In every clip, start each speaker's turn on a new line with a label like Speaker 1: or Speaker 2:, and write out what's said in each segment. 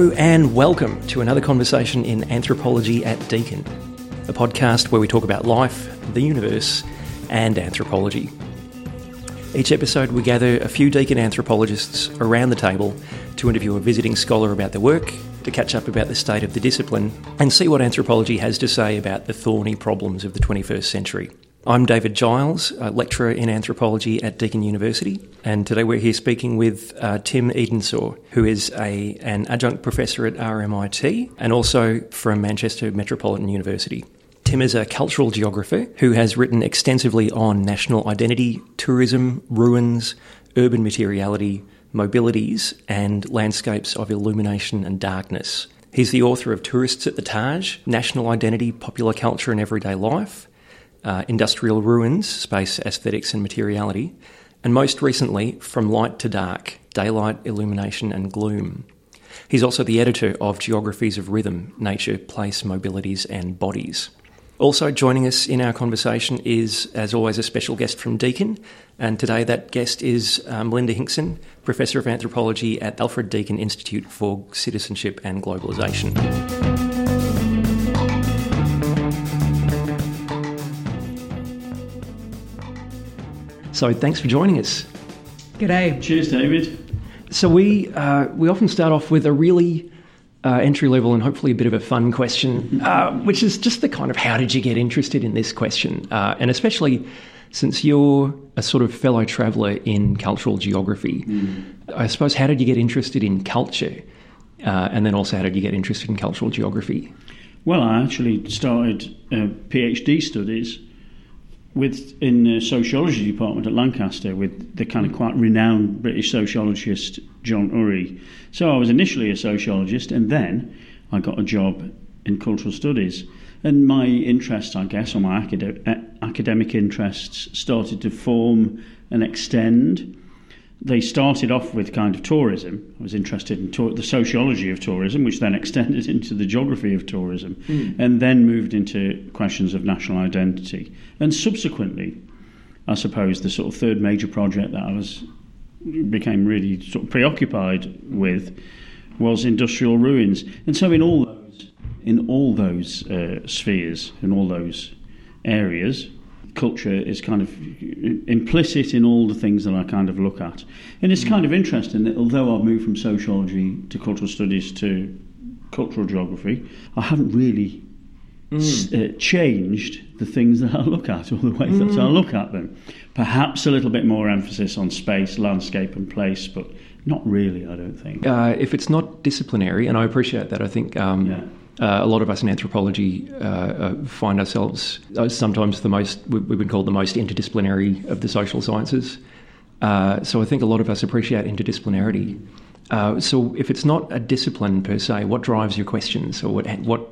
Speaker 1: Hello and welcome to another conversation in anthropology at Deakin, a podcast where we talk about life, the universe, and anthropology. Each episode, we gather a few Deakin anthropologists around the table to interview a visiting scholar about their work, to catch up about the state of the discipline, and see what anthropology has to say about the thorny problems of the 21st century. I'm David Giles, a lecturer in anthropology at Deakin University, and today we're here speaking with uh, Tim Edensor, who is a, an adjunct professor at RMIT and also from Manchester Metropolitan University. Tim is a cultural geographer who has written extensively on national identity, tourism, ruins, urban materiality, mobilities, and landscapes of illumination and darkness. He's the author of Tourists at the Taj, National Identity, Popular Culture and Everyday Life, uh, Industrial Ruins, Space, Aesthetics and Materiality, and most recently, From Light to Dark, Daylight, Illumination and Gloom. He's also the editor of Geographies of Rhythm, Nature, Place, Mobilities and Bodies. Also joining us in our conversation is, as always, a special guest from Deakin, and today that guest is um, Melinda Hinkson, Professor of Anthropology at Alfred Deakin Institute for Citizenship and Globalisation. So thanks for joining us.
Speaker 2: G'day.
Speaker 3: Cheers, David.
Speaker 1: So we uh, we often start off with a really uh, entry level and hopefully a bit of a fun question, uh, which is just the kind of how did you get interested in this question, uh, and especially since you're a sort of fellow traveller in cultural geography, mm. I suppose how did you get interested in culture, uh, and then also how did you get interested in cultural geography?
Speaker 3: Well, I actually started uh, PhD studies with in the sociology department at Lancaster with the kind of quite renowned British sociologist John Urry. So I was initially a sociologist, and then I got a job in cultural studies. And my interests, I guess, or my acad- academic interests, started to form and extend they started off with kind of tourism. I was interested in tour- the sociology of tourism, which then extended into the geography of tourism, mm. and then moved into questions of national identity. And subsequently, I suppose the sort of third major project that I was became really sort of preoccupied with was industrial ruins. And so, in all those, in all those uh, spheres, in all those areas, culture is kind of implicit in all the things that I kind of look at. And it's kind of interesting that although I've moved from sociology to cultural studies to cultural geography, I haven't really mm. uh, changed the things that I look at or the way mm. that I mm. look at them. Perhaps a little bit more emphasis on space, landscape, and place, but not really, I don't think.
Speaker 1: Uh, if it's not disciplinary, and I appreciate that, I think. Um, yeah uh, a lot of us in anthropology uh, uh, find ourselves uh, sometimes the most, we've been called the most interdisciplinary of the social sciences. Uh, so I think a lot of us appreciate interdisciplinarity. Uh, so if it's not a discipline per se, what drives your questions or what, what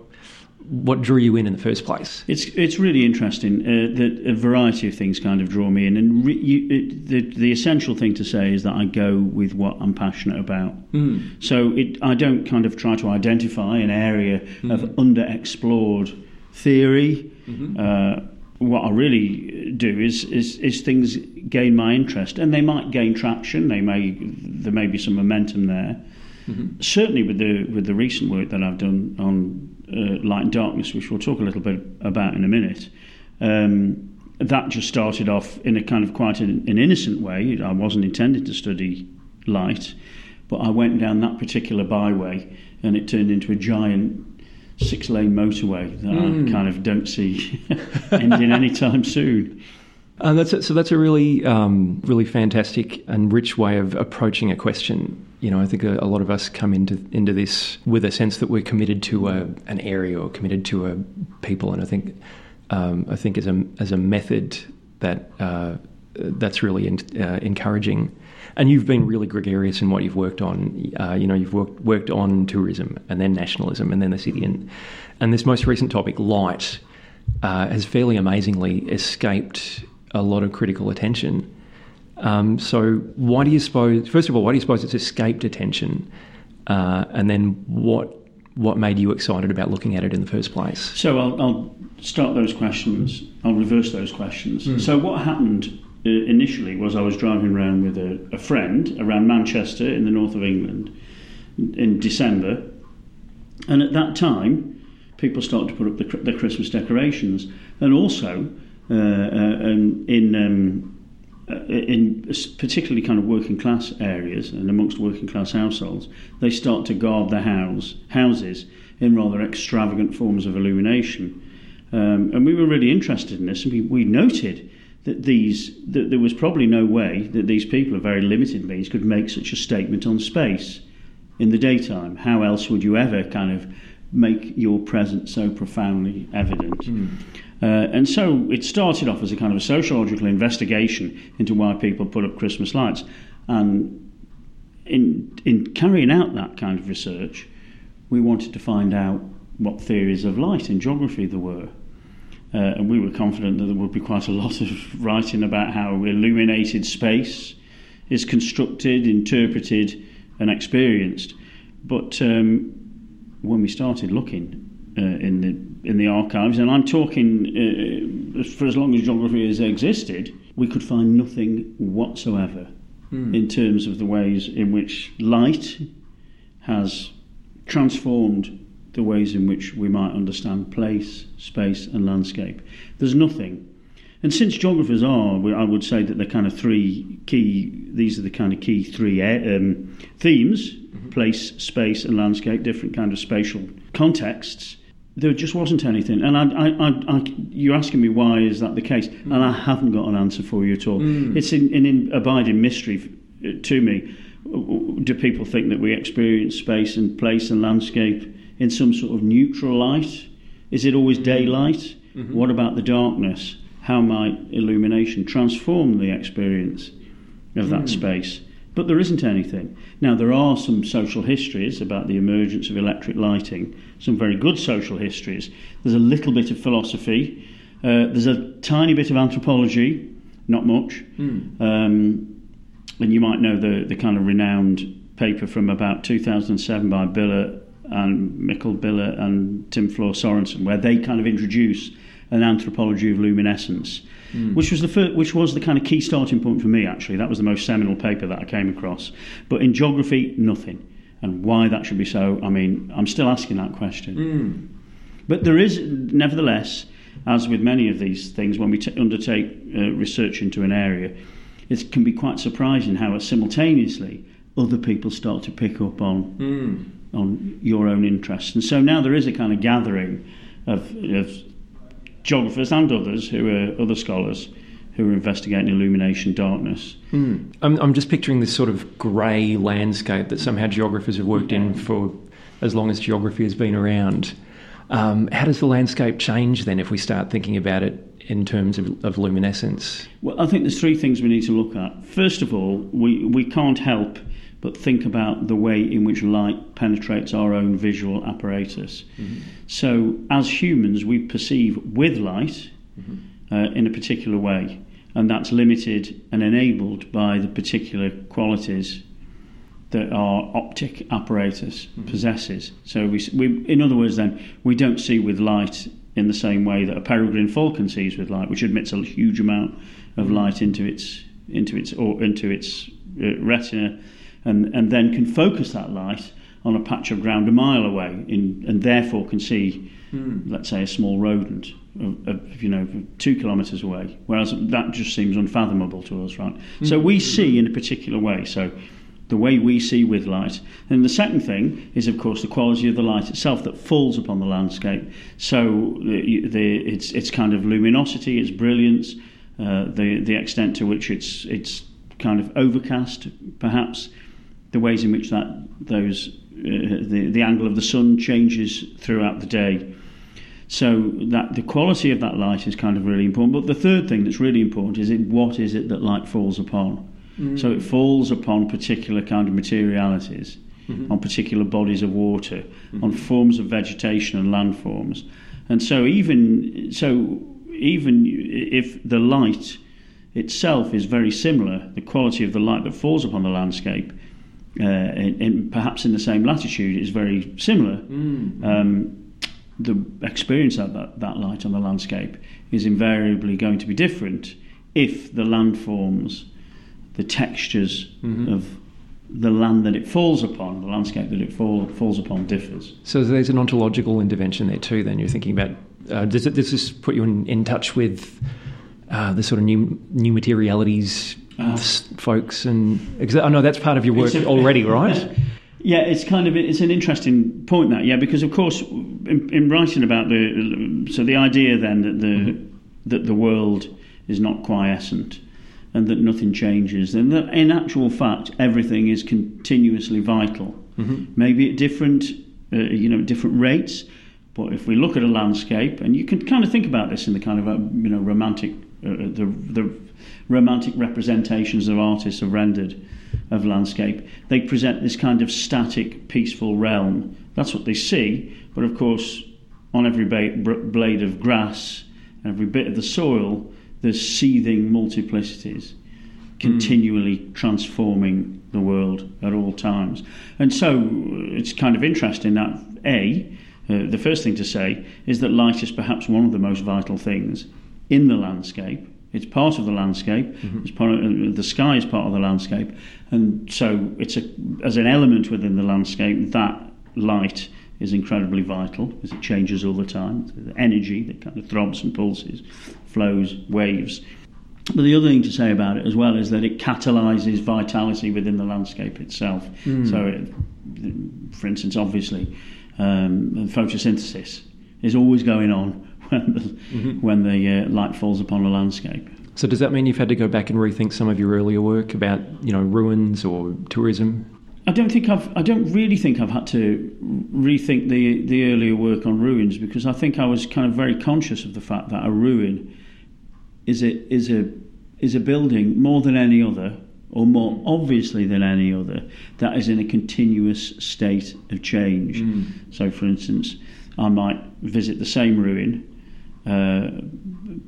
Speaker 1: what drew you in in the first place?
Speaker 3: It's it's really interesting uh, that a variety of things kind of draw me in, and re, you, it, the the essential thing to say is that I go with what I'm passionate about. Mm. So it, I don't kind of try to identify an area mm. of underexplored theory. Mm-hmm. Uh, what I really do is, is is things gain my interest, and they might gain traction. They may there may be some momentum there. Mm-hmm. Certainly, with the with the recent work that I've done on uh, Light and Darkness, which we'll talk a little bit about in a minute, um, that just started off in a kind of quite an, an innocent way. I wasn't intended to study light, but I went down that particular byway, and it turned into a giant six lane motorway that mm. I hmm. kind of don't see ending anytime soon.
Speaker 1: Uh, that's so that's a really, um, really fantastic and rich way of approaching a question. You know, I think a, a, lot of us come into into this with a sense that we're committed to a, an area or committed to a people, and I think um, I think as a as a method that uh, that's really in, uh, encouraging. And you've been really gregarious in what you've worked on. Uh, you know, you've worked worked on tourism and then nationalism and then the city, and and this most recent topic, light, uh, has fairly amazingly escaped a lot of critical attention. Um, so, why do you suppose? First of all, why do you suppose it's escaped attention? Uh, and then, what what made you excited about looking at it in the first place?
Speaker 3: So, I'll, I'll start those questions. I'll reverse those questions. Mm. So, what happened uh, initially was I was driving around with a, a friend around Manchester in the north of England in December And at that time, people started to put up the, the Christmas decorations, and also uh, uh, in um, uh, in particularly kind of working class areas and amongst working class households, they start to guard their house houses in rather extravagant forms of illumination. Um, and we were really interested in this, and we, we noted that these that there was probably no way that these people of very limited means could make such a statement on space in the daytime. How else would you ever kind of make your presence so profoundly evident? Mm. Uh, and so it started off as a kind of a sociological investigation into why people put up Christmas lights. And in, in carrying out that kind of research, we wanted to find out what theories of light in geography there were. Uh, and we were confident that there would be quite a lot of writing about how illuminated space is constructed, interpreted, and experienced. But um, when we started looking uh, in the in the archives, and I'm talking uh, for as long as geography has existed, we could find nothing whatsoever hmm. in terms of the ways in which light has transformed the ways in which we might understand place, space, and landscape. There's nothing. And since geographers are, I would say that the kind of three key, these are the kind of key three uh, um, themes mm-hmm. place, space, and landscape, different kind of spatial contexts. There just wasn't anything, and I, I, I, you're asking me why is that the case, mm. and I haven't got an answer for you at all. Mm. It's in, in, in abiding mystery to me. Do people think that we experience space and place and landscape in some sort of neutral light? Is it always daylight? Mm-hmm. What about the darkness? How might illumination transform the experience of that mm. space? But there isn't anything. Now, there are some social histories about the emergence of electric lighting, some very good social histories. There's a little bit of philosophy, uh, there's a tiny bit of anthropology, not much. Mm. Um, and you might know the, the kind of renowned paper from about 2007 by Bille and Mikkel Bille and Tim Flohr Sorensen, where they kind of introduce an anthropology of luminescence, mm. which was the first, which was the kind of key starting point for me. Actually, that was the most seminal paper that I came across. But in geography, nothing. And why that should be so, I mean, I'm still asking that question. Mm. But there is, nevertheless, as with many of these things, when we t- undertake uh, research into an area, it can be quite surprising how simultaneously other people start to pick up on mm on your own interests. And so now there is a kind of gathering of, of geographers and others who are other scholars who are investigating illumination darkness.
Speaker 1: Mm. I'm, I'm just picturing this sort of grey landscape that somehow geographers have worked in for as long as geography has been around. Um, how does the landscape change then if we start thinking about it in terms of, of, luminescence?
Speaker 3: Well, I think there's three things we need to look at. First of all, we, we can't help but think about the way in which light penetrates our own visual apparatus. Mm-hmm. So, as humans, we perceive with light mm-hmm. uh, in a particular way, and that's limited and enabled by the particular qualities that our optic apparatus mm-hmm. possesses. So, we, we, in other words, then, we don't see with light in the same way that a peregrine falcon sees with light, which admits a huge amount of mm-hmm. light into its into its or into its uh, retina and, and then can focus that light on a patch of ground a mile away in, and therefore can see, mm. let's say, a small rodent, of, of, you know, two kilometres away. Whereas that just seems unfathomable to us, right? Mm. So we see in a particular way. So the way we see with light. And the second thing is, of course, the quality of the light itself that falls upon the landscape. So the, the, it's, it's kind of luminosity, its brilliance, uh, the, the extent to which it's, it's kind of overcast, perhaps the ways in which that those uh, the the angle of the sun changes throughout the day. So that the quality of that light is kind of really important. But the third thing that's really important is it, what is it that light falls upon. Mm. So it falls upon particular kind of materialities, mm-hmm. on particular bodies of water, mm-hmm. on forms of vegetation and landforms. And so even so even if the light itself is very similar, the quality of the light that falls upon the landscape uh, in, in, perhaps in the same latitude is very similar. Mm. Um, the experience of that, that light on the landscape is invariably going to be different if the landforms, the textures mm-hmm. of the land that it falls upon, the landscape that it fall, falls upon, differs.
Speaker 1: So there's an ontological intervention there too. Then you're thinking about uh, does, it, does this put you in, in touch with uh, the sort of new new materialities uh, folks? And I know that's part of your work a, already, right?
Speaker 3: Yeah, it's kind of it's an interesting point that yeah because of course in, in writing about the so the idea then that the mm-hmm. that the world is not quiescent and that nothing changes, and that in actual fact everything is continuously vital. Mm-hmm. Maybe at different, uh, you know, different rates. But if we look at a landscape, and you can kind of think about this in the kind of uh, you know romantic, uh, the the romantic representations of artists have rendered of landscape, they present this kind of static, peaceful realm. That's what they see. But of course, on every blade of grass, every bit of the soil, there's seething multiplicities continually mm. transforming the world at all times. And so it's kind of interesting that, A, uh, the first thing to say is that light is perhaps one of the most vital things in the landscape. It's part of the landscape. Mm-hmm. It's part of, uh, the sky is part of the landscape, and so it's a, as an element within the landscape that light is incredibly vital because it changes all the time. The energy that kind of throbs and pulses, flows, waves. But the other thing to say about it as well is that it catalyses vitality within the landscape itself. Mm. So, it, for instance, obviously, um, photosynthesis is always going on when the, mm-hmm. when the uh, light falls upon a landscape.
Speaker 1: So does that mean you've had to go back and rethink some of your earlier work about you know ruins or tourism?
Speaker 3: I don't think I've. I don't really think I've had to rethink the the earlier work on ruins because I think I was kind of very conscious of the fact that a ruin is a is a is a building more than any other, or more obviously than any other, that is in a continuous state of change. Mm. So, for instance, I might visit the same ruin, uh,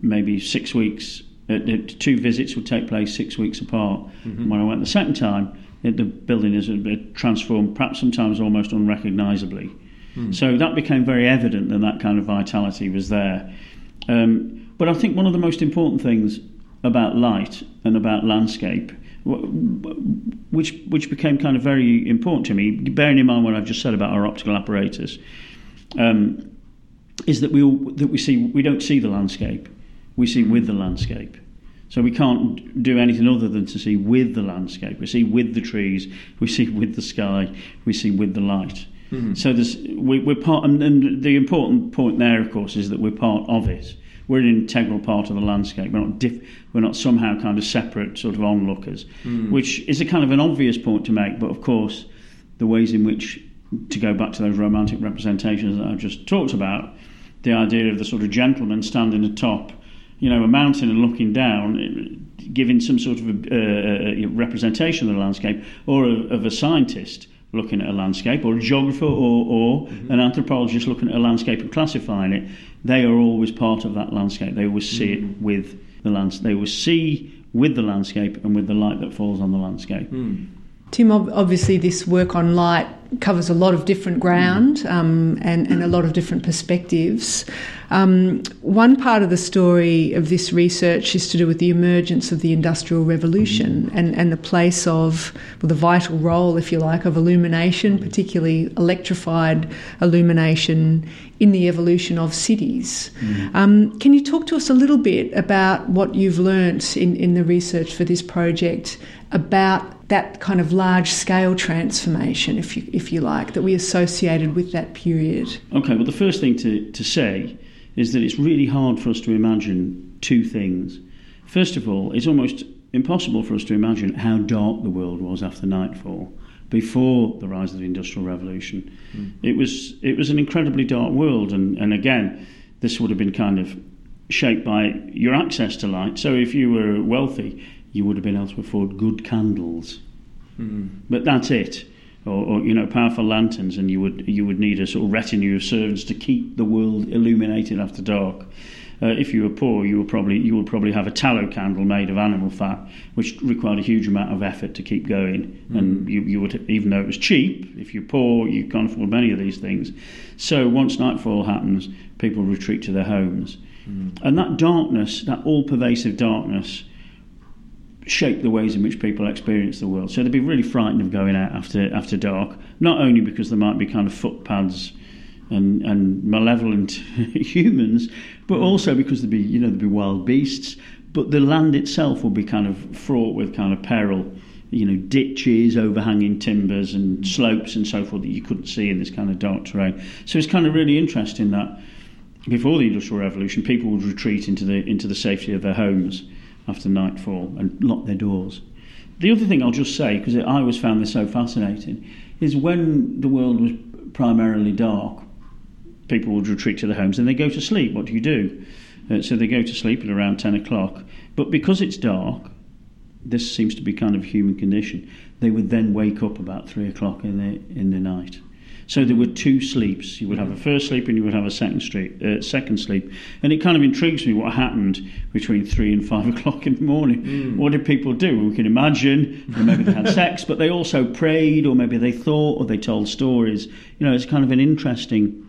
Speaker 3: maybe six weeks. Uh, two visits would take place six weeks apart. Mm-hmm. When I went the second time it, the building is transformed, perhaps sometimes almost unrecognisably. Mm. So that became very evident that that kind of vitality was there. Um, but I think one of the most important things about light and about landscape, which which became kind of very important to me, bearing in mind what I've just said about our optical apparatus, um, is that we all, that we see we don't see the landscape, we see with the landscape. So we can't do anything other than to see with the landscape. We see with the trees, we see with the sky, we see with the light. Mm-hmm. So there's, we, are part, and, and, the important point there, of course, is that we're part of it. We're an integral part of the landscape. We're not, diff, we're not somehow kind of separate sort of onlookers, mm. which is a kind of an obvious point to make. But of course, the ways in which, to go back to those romantic representations that I've just talked about, the idea of the sort of gentleman standing atop you know, a mountain and looking down, giving some sort of a, uh, representation of the landscape, or of, of, a scientist looking at a landscape, or a geographer, or, or mm-hmm. an anthropologist looking at a landscape and classifying it, they are always part of that landscape. They always see mm-hmm. it with the landscape. They always see with the landscape and with the light that falls on the landscape.
Speaker 1: Mm.
Speaker 2: Tim, obviously, this work on light covers a lot of different ground mm. um, and, and a lot of different perspectives. Um, one part of the story of this research is to do with the emergence of the Industrial Revolution mm. and, and the place of, well, the vital role, if you like, of illumination, particularly electrified illumination in the evolution of cities. Mm. Um, can you talk to us a little bit about what you've learnt in, in the research for this project about that kind of large scale transformation, if you, if you like, that we associated with that period?
Speaker 3: Okay, well, the first thing to, to say is that it's really hard for us to imagine two things. First of all, it's almost impossible for us to imagine how dark the world was after nightfall before the rise of the industrial revolution mm. it was it was an incredibly dark world and and again this would have been kind of shaped by your access to light so if you were wealthy you would have been able to afford good candles. Mm. But that's it. Or, or, you know, powerful lanterns, and you would you would need a sort of retinue of servants to keep the world illuminated after dark. Uh, if you were poor, you would probably you would probably have a tallow candle made of animal fat, which required a huge amount of effort to keep going. Mm. And you, you would, even though it was cheap, if you're poor, you can't afford many of these things. So once nightfall happens, people retreat to their homes, mm. and that darkness, that all-pervasive darkness, shape the ways in which people experience the world. So they'd be really frightened of going out after after dark, not only because there might be kind of footpads and, and malevolent humans, but mm. also because there'd be you know there'd be wild beasts. But the land itself would be kind of fraught with kind of peril, you know, ditches, overhanging timbers, and mm. slopes and so forth that you couldn't see in this kind of dark terrain. So it's kind of really interesting that before the Industrial Revolution, people would retreat into the into the safety of their homes after nightfall and lock their doors. The other thing I'll just say, because I always found this so fascinating, is when the world was primarily dark, people would retreat to their homes and they go to sleep. What do you do? Uh, so they go to sleep at around 10 o'clock. But because it's dark, this seems to be kind of a human condition, they would then wake up about 3 o'clock in the, in the night. So there were two sleeps. You would have a first sleep and you would have a second sleep. Uh, second sleep, and it kind of intrigues me what happened between three and five o'clock in the morning. Mm. What did people do? We can imagine. Maybe they had sex, but they also prayed, or maybe they thought, or they told stories. You know, it's kind of an interesting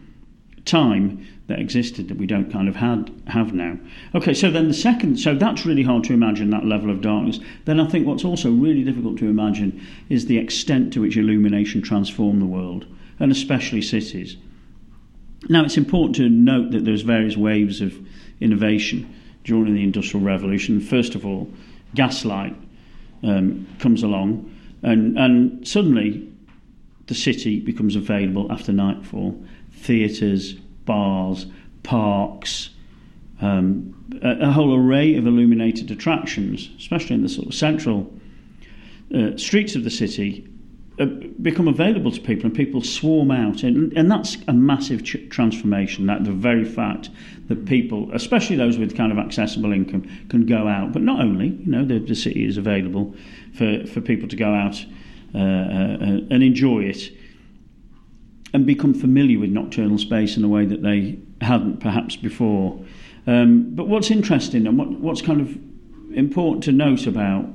Speaker 3: time that existed that we don't kind of had have now. Okay, so then the second, so that's really hard to imagine that level of darkness. Then I think what's also really difficult to imagine is the extent to which illumination transformed the world and especially cities. Now, it's important to note that there's various waves of innovation during the Industrial Revolution. First of all, gaslight um, comes along, and, and suddenly the city becomes available after nightfall. Theatres, bars, parks, um, a, a, whole array of illuminated attractions, especially in the sort of central uh, streets of the city, become available to people and people swarm out. And, and that's a massive ch- transformation that the very fact that people especially those with kind of accessible income can go out. But not only you know the, the city is available for, for people to go out uh, uh, and enjoy it and become familiar with nocturnal space in a way that they hadn't perhaps before. Um, but what's interesting and what, what's kind of important to note about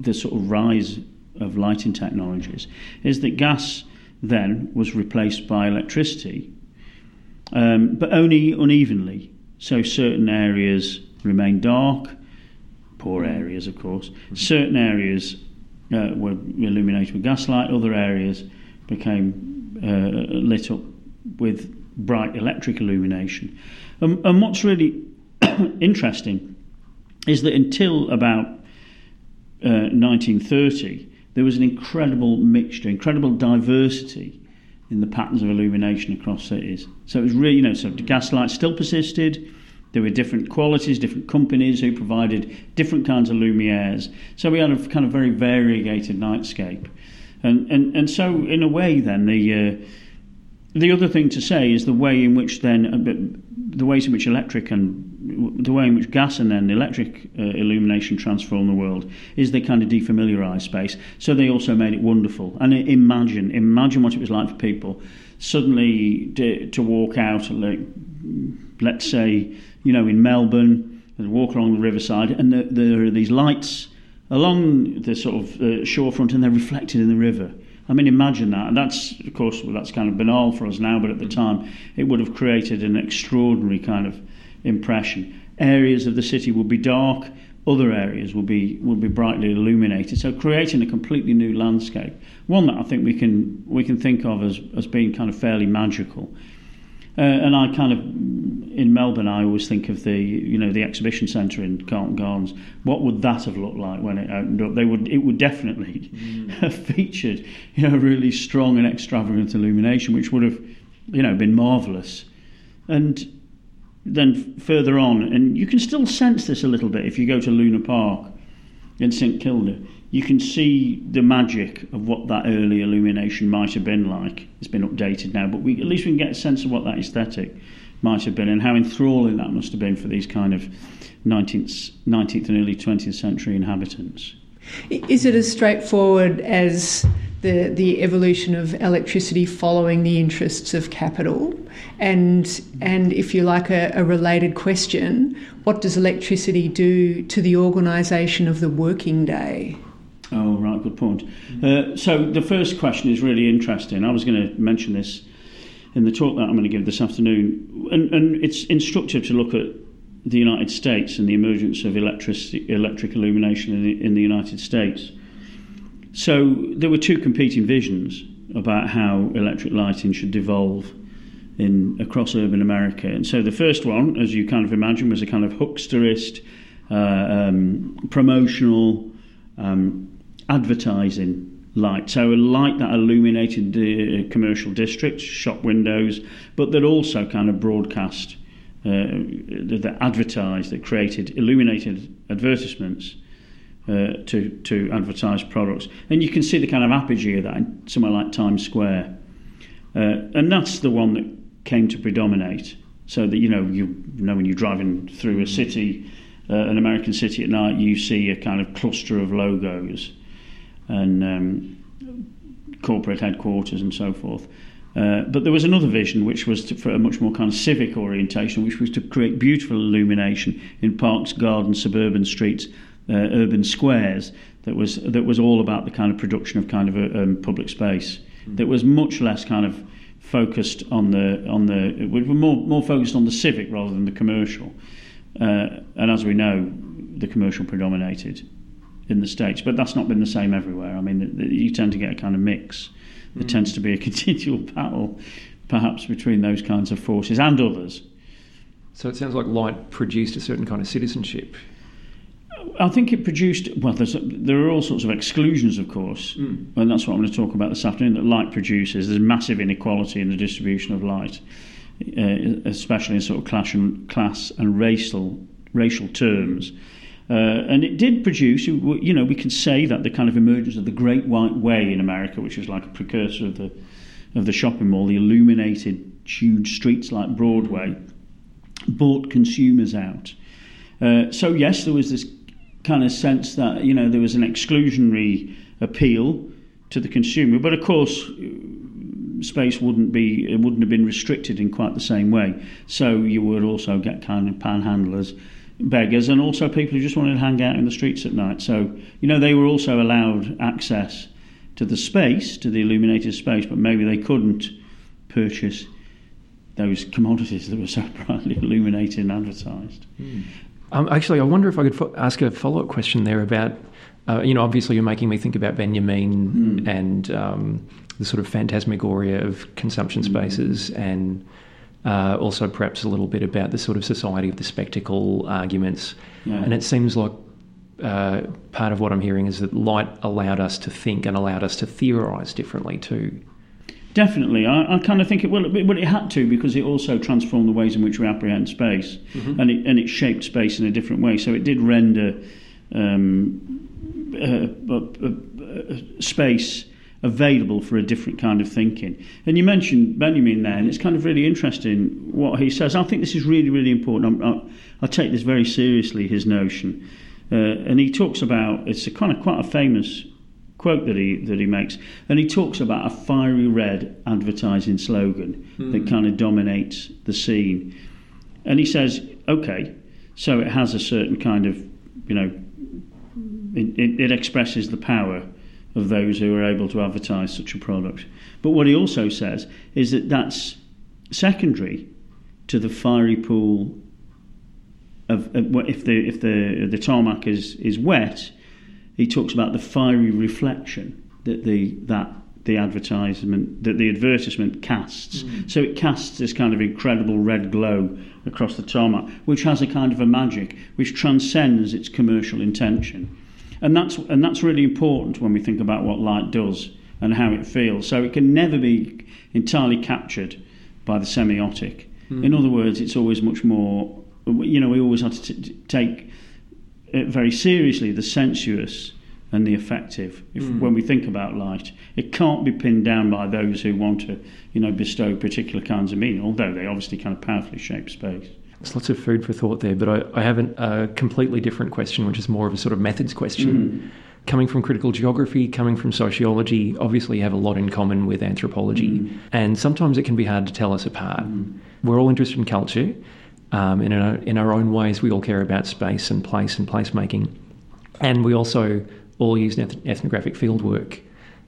Speaker 3: the sort of rise of lighting technologies is that gas then was replaced by electricity, um, but only unevenly. So certain areas remained dark, poor areas, of course. Certain areas uh, were illuminated with gaslight, other areas became uh, lit up with bright electric illumination. Um, and what's really interesting is that until about uh, 1930, there was an incredible mixture, incredible diversity in the patterns of illumination across cities. So it was really, you know, so the gaslight still persisted. There were different qualities, different companies who provided different kinds of lumières. So we had a kind of very variegated nightscape. And, and, and so, in a way, then, the, uh, the other thing to say is the way in which then, uh, the ways in which electric and the way in which gas and then electric uh, illumination transform the world is they kind of defamiliarise space. So they also made it wonderful. And imagine, imagine what it was like for people suddenly to, to walk out, like, let's say, you know, in Melbourne, and walk along the riverside, and there, there are these lights along the sort of uh, shorefront, and they're reflected in the river. I mean, imagine that. And that's, of course, well, that's kind of banal for us now, but at the time, it would have created an extraordinary kind of impression. Areas of the city will be dark, other areas will be will be brightly illuminated. So creating a completely new landscape, one that I think we can we can think of as as being kind of fairly magical. Uh, and I kind of in Melbourne, I always think of the you know the exhibition centre in Carlton Gardens. What would that have looked like when it opened up? They would it would definitely mm. have featured you know really strong and extravagant illumination, which would have you know been marvellous. And then further on, and you can still sense this a little bit if you go to Luna Park in St Kilda. You can see the magic of what that early illumination might have been like. It's been updated now, but we at least we can get a sense of what that aesthetic might have been and how enthralling that must have been for these kind of 19th, 19th and early 20th century inhabitants.
Speaker 2: Is it as straightforward as the, the evolution of electricity following the interests of capital? And, and if you like, a, a related question, what does electricity do to the organisation of the working day?
Speaker 3: Oh, right, good point. Uh, so the first question is really interesting. I was going to mention this in the talk that I'm going to give this afternoon, and, and it's instructive to look at the United States and the emergence of electric, electric illumination in the, in the United States. So there were two competing visions about how electric lighting should evolve in across urban America. And so the first one, as you kind of imagine, was a kind of hucksterist, uh, um, promotional, um, advertising light. So a light that illuminated the commercial districts, shop windows, but that also kind of broadcast, uh, that advertised, that created illuminated advertisements uh, to to advertise products. And you can see the kind of apogee of that in somewhere like Times Square. Uh, and that's the one that came to predominate. So that you know, you know, when you're driving through a city, uh, an American city at night, you see a kind of cluster of logos and um, corporate headquarters and so forth. Uh, but there was another vision, which was to, for a much more kind of civic orientation, which was to create beautiful illumination in parks, gardens, suburban streets, uh, urban squares. That was that was all about the kind of production of kind of a um, public space. Mm. That was much less kind of focused on the on the we were more more focused on the civic rather than the commercial. Uh, and as we know, the commercial predominated in the states, but that's not been the same everywhere. I mean, the, the, you tend to get a kind of mix. There mm. tends to be a continual battle, perhaps between those kinds of forces and others.
Speaker 1: So it sounds like light produced a certain kind of citizenship
Speaker 3: I think it produced. Well, there are all sorts of exclusions, of course, mm. and that's what I'm going to talk about this afternoon. That light produces. There's massive inequality in the distribution of light, uh, especially in sort of class and class and racial racial terms. Uh, and it did produce, you know, we can say that the kind of emergence of the Great White Way in America, which was like a precursor of the of the shopping mall, the illuminated huge streets like Broadway, bought consumers out. Uh, so yes, there was this kind of sense that you know there was an exclusionary appeal to the consumer, but of course space wouldn't be it wouldn't have been restricted in quite the same way. So you would also get kind of panhandlers, beggars, and also people who just wanted to hang out in the streets at night. So you know they were also allowed access to the space, to the illuminated space, but maybe they couldn't purchase those commodities that were so brightly illuminated and advertised.
Speaker 1: Mm. Um, actually, I wonder if I could fo- ask a follow up question there about, uh, you know, obviously you're making me think about Benjamin mm. and um, the sort of phantasmagoria of consumption hmm. spaces mm. and uh, also perhaps a little bit about the sort of society of the spectacle arguments. Yeah. And it seems like uh, part of what I'm hearing is that light allowed us to think and allowed us to theorise differently too.
Speaker 3: Definitely, I, I kind of think it well, it, well, it had to because it also transformed the ways in which we apprehend space, mm-hmm. and it and it shaped space in a different way. So it did render um, uh, uh, uh, space available for a different kind of thinking. And you mentioned Benjamin there, and it's kind of really interesting what he says. I think this is really, really important. I, I take this very seriously. His notion, uh, and he talks about it's a kind of quite a famous quote that he that he makes, and he talks about a fiery red advertising slogan mm. that hmm. kind of dominates the scene, and he says, okay, so it has a certain kind of, you know, it, it, it expresses the power of those who are able to advertise such a product. But what he also says is that that's secondary to the fiery pool of, if the if the the tarmac is is wet he talks about the fiery reflection that the that the advertisement that the advertisement casts. Mm. So it casts this kind of incredible red glow across the tarmac, which has a kind of a magic which transcends its commercial intention. And that's and that's really important when we think about what light does and how it feels. So it can never be entirely captured by the semiotic. Mm. In other words, it's always much more. You know, we always have to t- take very seriously the sensuous and the affective. If, mm. When we think about light, it can't be pinned down by those who want to, you know, bestow particular kinds of meaning, although they obviously kind of powerfully shape space.
Speaker 1: There's lots of food for thought there, but I, I have an, a completely different question, which is more of a sort of methods question. Mm. Coming from critical geography, coming from sociology, obviously have a lot in common with anthropology, mm. and sometimes it can be hard to tell us apart. Mm. We're all interested in culture, um, in, our, in our own ways, we all care about space and place and placemaking. And we also all use ethnographic fieldwork.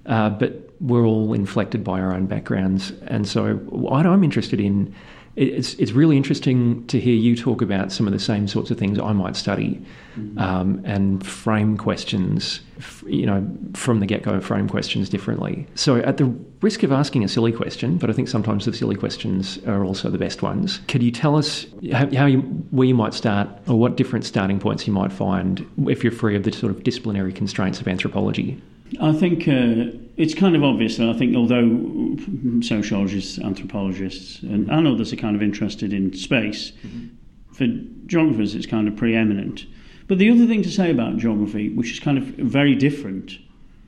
Speaker 1: Uh, but we're all inflected by our own backgrounds. And so, what I'm interested in it's it's really interesting to hear you talk about some of the same sorts of things I might study, mm-hmm. um, and frame questions, you know, from the get go, frame questions differently. So, at the risk of asking a silly question, but I think sometimes the silly questions are also the best ones. Could you tell us how, how you, where you might start, or what different starting points you might find if you're free of the sort of disciplinary constraints of anthropology?
Speaker 3: I think uh, it's kind of obvious that I think although sociologists, anthropologists, and, and others are kind of interested in space, mm-hmm. for geographers it's kind of preeminent. But the other thing to say about geography, which is kind of very different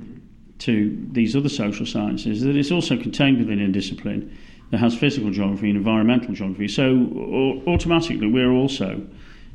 Speaker 3: mm-hmm. to these other social sciences, is that it's also contained within a discipline that has physical geography and environmental geography. So automatically we're also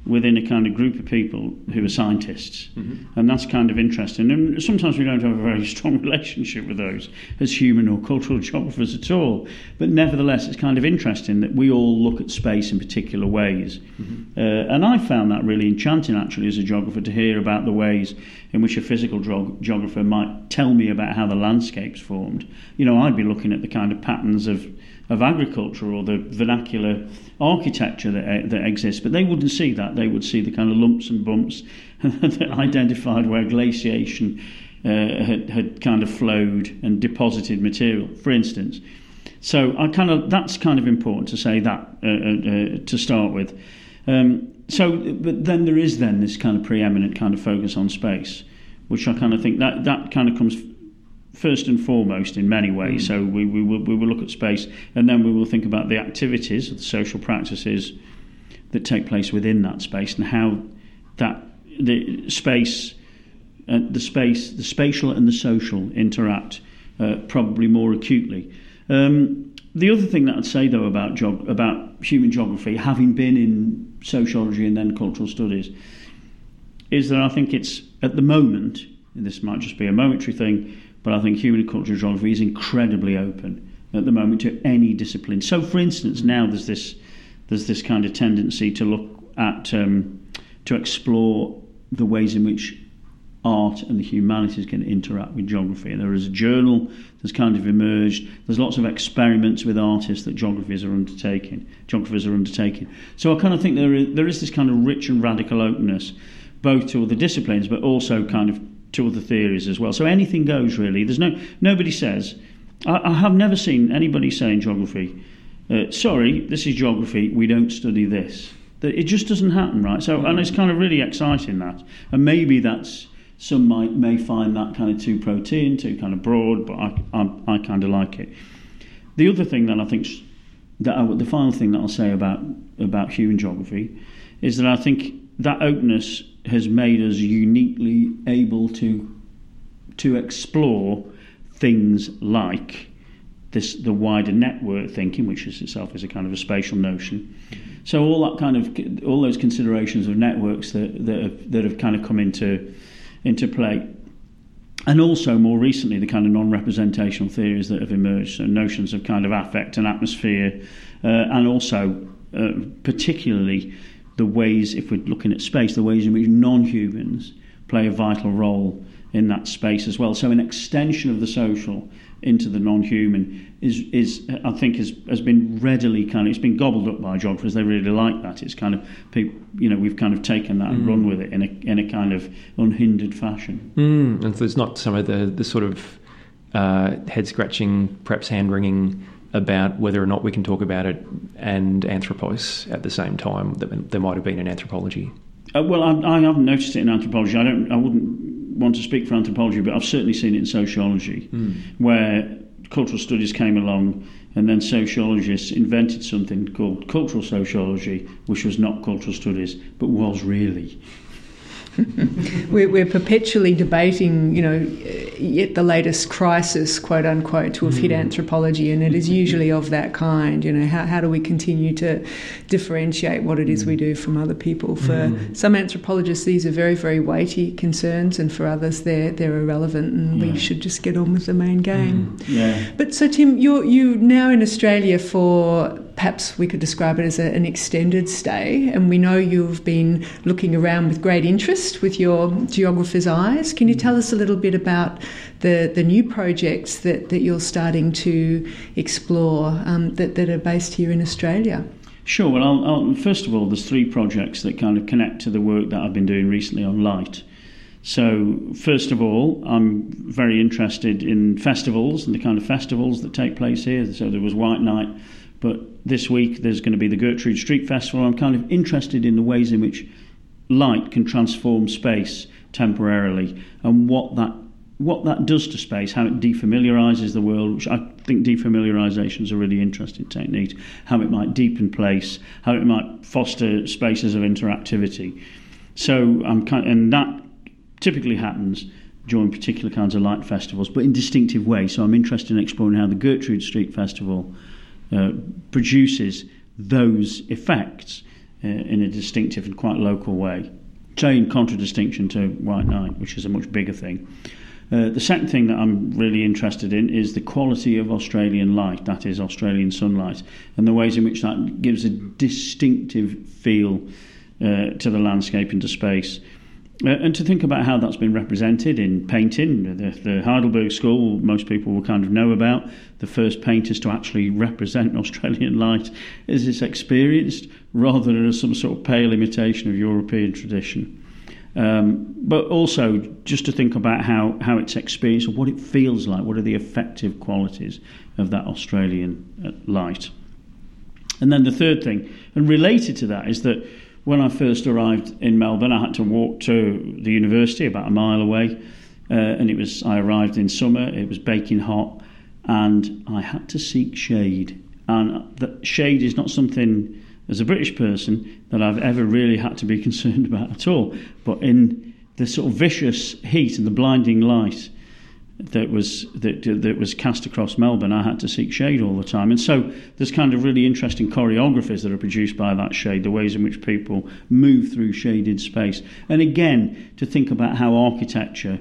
Speaker 3: within a kind of group of people who are scientists. Mm-hmm. And that's kind of interesting. And sometimes we don't have a very strong relationship with those as human or cultural geographers at all. But nevertheless, it's kind of interesting that we all look at space in particular ways. Mm-hmm. Uh, and I found that really enchanting, actually, as a geographer, to hear about the ways in which a physical geographer might tell me about how the landscape's formed. You know, I'd be looking at the kind of patterns of of agriculture or the vernacular architecture that, that exists, but they wouldn't see that. They would see the kind of lumps and bumps that identified where glaciation uh, had, had kind of flowed and deposited material, for instance. So I kind of that's kind of important to say that uh, uh, to start with. Um, so, but then there is then this kind of preeminent kind of focus on space, which I kind of think that that kind of comes first and foremost in many ways. Mm. So we, we, will, we will look at space and then we will think about the activities, the social practices that take place within that space and how that the space, uh, the space, the spatial and the social interact uh, probably more acutely. Um, the other thing that I'd say though about geog- about human geography, having been in sociology and then cultural studies, is that I think it's at the moment, and this might just be a momentary thing, but I think human and cultural geography is incredibly open at the moment to any discipline. So, for instance, now there's this there's this kind of tendency to look at um, to explore the ways in which art and the humanities can interact with geography. And there is a journal that's kind of emerged. There's lots of experiments with artists that geographers are undertaking. Geographers are undertaking. So I kind of think there is, there is this kind of rich and radical openness, both to other disciplines, but also kind of to other theories as well. So anything goes really. There's no nobody says. I, I have never seen anybody say in geography, uh, "Sorry, this is geography. We don't study this." It just doesn't happen, right? So, and it's kind of really exciting that, and maybe that's some might may find that kind of too protean, too kind of broad, but I I, I kind of like it. The other thing that I think that I, the final thing that I'll say about about human geography is that I think that openness has made us uniquely able to to explore things like this the wider network thinking, which is itself is a kind of a spatial notion. So all that kind of all those considerations of networks that that have, that have kind of come into into play, and also more recently the kind of non-representational theories that have emerged, so notions of kind of affect and atmosphere, uh, and also uh, particularly the ways, if we're looking at space, the ways in which non humans play a vital role in that space as well. So, an extension of the social into the non-human is, is I think, has, has been readily kind of it's been gobbled up by geographers. They really like that. It's kind of people, you know, we've kind of taken that and mm. run with it in a in a kind of unhindered fashion.
Speaker 1: Mm. And so there's not some of the the sort of uh, head scratching, perhaps hand wringing about whether or not we can talk about it and anthropos at the same time that there might have been in anthropology?
Speaker 3: Uh, well, I, I, haven't noticed it in anthropology. I don't. I wouldn't want to speak for anthropology, but I've certainly seen it in sociology, mm. where cultural studies came along, and then sociologists invented something called cultural sociology, which was not cultural studies, but was really.
Speaker 2: we're, we're, perpetually debating, you know, yet the latest crisis, quote unquote, to have hit mm. anthropology, and it is usually of that kind. You know, how, how do we continue to differentiate what it is we mm. do from other people? For mm. some anthropologists, these are very, very weighty concerns, and for others, they're they're irrelevant, and yeah. we should just get on with the main game.
Speaker 3: Mm. Yeah.
Speaker 2: But so, Tim, you're you now in Australia for perhaps we could describe it as a, an extended stay, and we know you've been looking around with great interest with your geographer's eyes. Can you tell us a little bit about the, the new projects that, that you're starting to explore um, that, that are based here in Australia?
Speaker 3: Sure. Well, I'll, I'll, first of all, there's three projects that kind of connect to the work that I've been doing recently on light. So, first of all, I'm very interested in festivals and the kind of festivals that take place here. So, there was White Night, but this week there's going to be the Gertrude Street Festival. I'm kind of interested in the ways in which light can transform space temporarily and what that what that does to space, how it defamiliarizes the world, which I think defamiliarization is a really interesting technique, how it might deepen place, how it might foster spaces of interactivity. So I'm kind of, and that typically happens during particular kinds of light festivals, but in distinctive ways. So I'm interested in exploring how the Gertrude Street Festival uh, produces those effects uh, in a distinctive and quite local way. Say in contradistinction to White Night, which is a much bigger thing. Uh, the second thing that I'm really interested in is the quality of Australian light, that is, Australian sunlight, and the ways in which that gives a distinctive feel uh, to the landscape and to space. Uh, and to think about how that's been represented in painting, the, the, Heidelberg School, most people will kind of know about. The first painters to actually represent Australian light is this experienced rather than as some sort of pale imitation of European tradition. Um, but also just to think about how, how it's experienced, what it feels like, what are the affective qualities of that Australian uh, light. And then the third thing, and related to that, is that when I first arrived in Melbourne, I had to walk to the university about a mile away, uh, and it was I arrived in summer. It was baking hot, and I had to seek shade. And the shade is not something as a British person that I've ever really had to be concerned about at all. But in the sort of vicious heat and the blinding light that was that that was cast across Melbourne, I had to seek shade all the time. And so there's kind of really interesting choreographies that are produced by that shade, the ways in which people move through shaded space. And again, to think about how architecture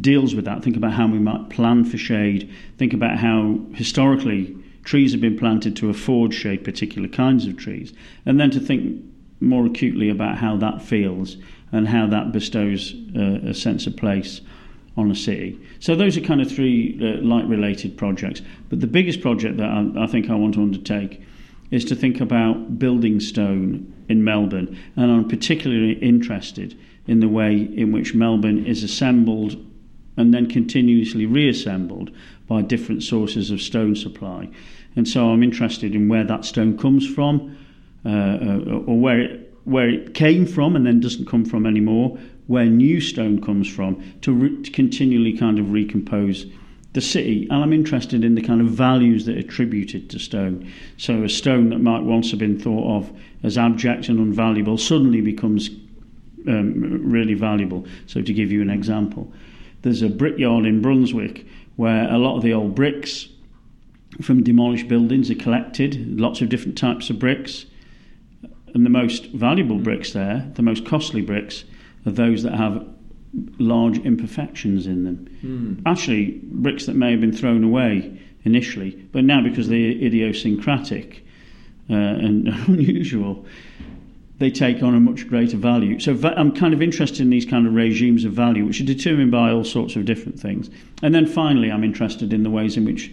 Speaker 3: deals with that, think about how we might plan for shade, think about how historically trees have been planted to afford shade, particular kinds of trees, and then to think more acutely about how that feels and how that bestows uh, a sense of place on a city. So those are kind of three uh, light-related projects. But the biggest project that I, I think I want to undertake is to think about building stone in Melbourne, and I'm particularly interested in the way in which Melbourne is assembled and then continuously reassembled by different sources of stone supply. And so I'm interested in where that stone comes from, uh, uh, or where it, where it came from and then doesn't come from anymore, where new stone comes from, to, re- to continually kind of recompose the city. And I'm interested in the kind of values that are attributed to stone. So a stone that might once have been thought of as abject and unvaluable suddenly becomes um, really valuable. So to give you an example, there's a brickyard in Brunswick where a lot of the old bricks from demolished buildings are collected, lots of different types of bricks. And the most valuable bricks there, the most costly bricks, are those that have large imperfections in them. Mm. Actually, bricks that may have been thrown away initially, but now because they're idiosyncratic uh, and unusual, they take on a much greater value. So I'm kind of interested in these kind of regimes of value, which are determined by all sorts of different things. And then finally, I'm interested in the ways in which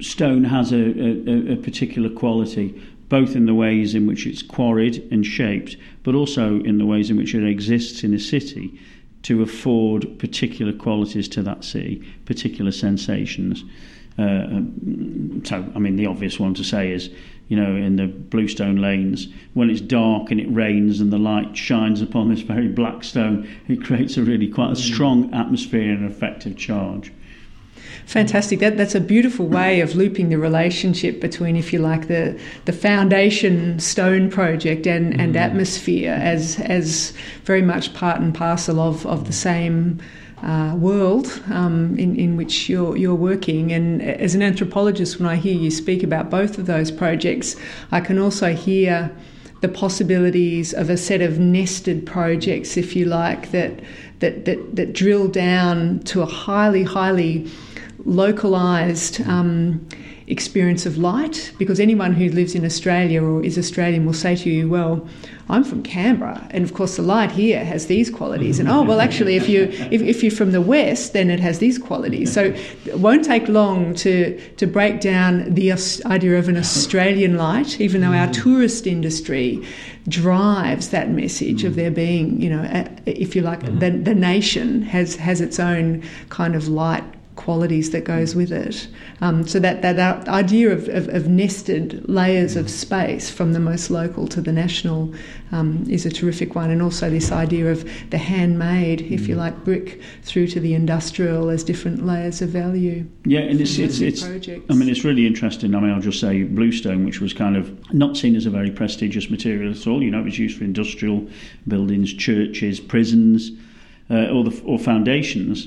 Speaker 3: stone has a, a, a particular quality, both in the ways in which it's quarried and shaped, but also in the ways in which it exists in a city to afford particular qualities to that city, particular sensations. Uh, um, so, I mean, the obvious one to say is you know, in the bluestone lanes, when it's dark and it rains and the light shines upon this very black stone, it creates a really quite a mm. strong atmosphere and an affective charge.
Speaker 2: Fantastic. That that's a beautiful way of looping the relationship between, if you like, the the foundation stone project and, and mm. atmosphere as as very much part and parcel of, of the same uh, world um, in, in which you're, you're working. And as an anthropologist, when I hear you speak about both of those projects, I can also hear the possibilities of a set of nested projects, if you like, that that that, that drill down to a highly, highly localized. Um, experience of light because anyone who lives in Australia or is Australian will say to you, well, I'm from Canberra, and of course the light here has these qualities. And oh, well, actually, if you if, if you're from the west, then it has these qualities. So it won't take long to to break down the idea of an Australian light, even though our tourist industry drives that message of there being, you know, if you like, the, the nation has has its own kind of light qualities that goes with it. Um, so that, that idea of, of, of, nested layers of space from the most local to the national um, is a terrific one. And also this idea of the handmade, if you mm. like, brick through to the industrial as different layers of value.
Speaker 3: Yeah, and it's, it's, it's I mean, it's really interesting. I mean, I'll just say bluestone, which was kind of not seen as a very prestigious material at all. You know, it was used for industrial buildings, churches, prisons, uh, or, the, or foundations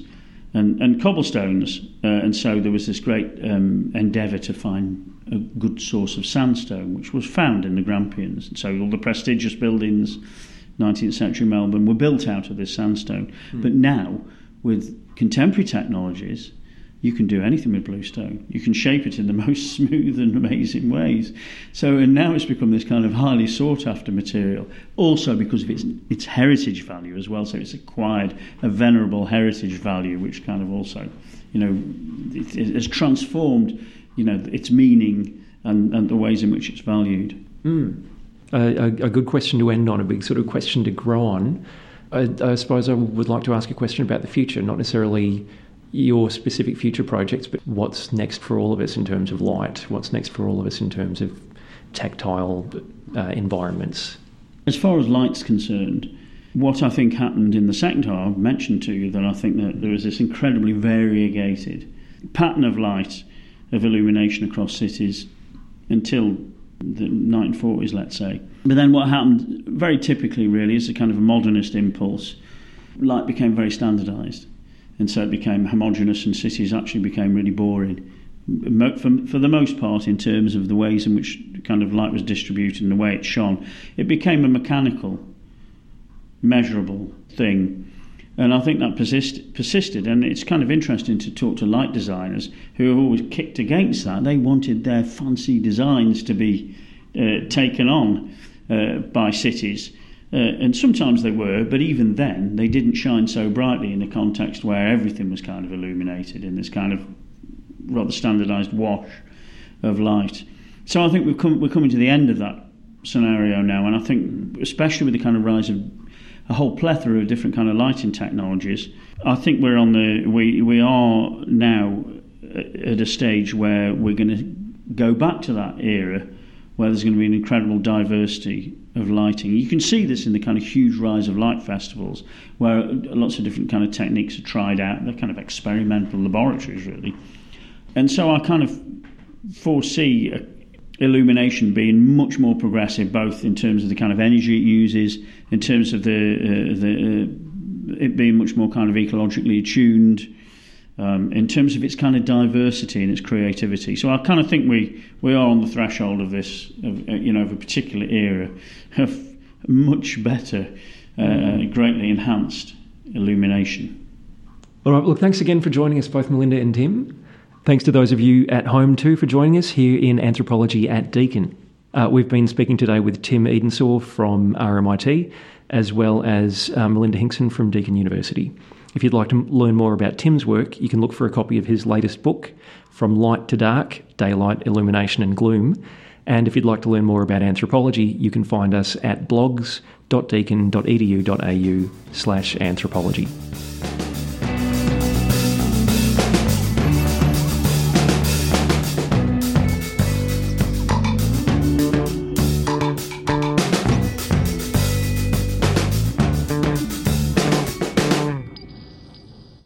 Speaker 3: and, and cobblestones. Uh, and so there was this great um, endeavour to find a good source of sandstone, which was found in the Grampians. And so all the prestigious buildings, 19th century Melbourne, were built out of this sandstone. Mm. But now, with contemporary technologies, you can do anything with bluestone. You can shape it in the most smooth and amazing ways. So, and now it's become this kind of highly sought after material, also because of its its heritage value as well. So it's acquired a venerable heritage value, which kind of also, you know, it, it has transformed, you know, its meaning and, and the ways in which it's valued.
Speaker 1: Mm. a, a good question to end on, a big sort of question to grow on. I, I suppose I would like to ask a question about the future, not necessarily your specific future projects, but what's next for all of us in terms of light? What's next for all of us in terms of tactile uh, environments?
Speaker 3: As far as light's concerned, what I think happened in the sector I've mentioned to you that I think that there is this incredibly variegated pattern of light of illumination across cities until the 1940s, let's say. But then what happened, very typically, really, is a kind of a modernist impulse. Light became very standardised and so it became homogenous, and cities actually became really boring. For, for the most part, in terms of the ways in which kind of light was distributed and the way it shone, it became a mechanical, measurable thing. And I think that persist, persisted. And it's kind of interesting to talk to light designers who have always kicked against that. They wanted their fancy designs to be uh, taken on uh, by cities. Uh, and sometimes they were, but even then, they didn't shine so brightly in a context where everything was kind of illuminated in this kind of rather standardized wash of light. So I think we've come, we're coming to the end of that scenario now, and I think, especially with the kind of rise of a whole plethora of different kind of lighting technologies, I think we're on the we we are now at a stage where we're going to go back to that era where there's going to be an incredible diversity of lighting. You can see this in the kind of huge rise of light festivals, where lots of different kind of techniques are tried out. They're kind of experimental laboratories, really. And so I kind of foresee illumination being much more progressive, both in terms of the kind of energy it uses, in terms of the uh, the uh, it being much more kind of ecologically attuned um, in terms of its kind of diversity and its creativity. So I kind of think we, we are on the threshold of this, of, uh, you know, of a particular era of much better, uh, greatly enhanced illumination.
Speaker 1: All right, look, thanks again for joining us, both Melinda and Tim. Thanks to those of you at home too for joining us here in Anthropology at Deakin. Uh, we've been speaking today with Tim Edensor from RMIT, as well as uh, Melinda Hinkson from Deakin University. If you'd like to learn more about Tim's work, you can look for a copy of his latest book, From Light to Dark Daylight, Illumination and Gloom. And if you'd like to learn more about anthropology, you can find us at blogs.deakin.edu.au slash anthropology.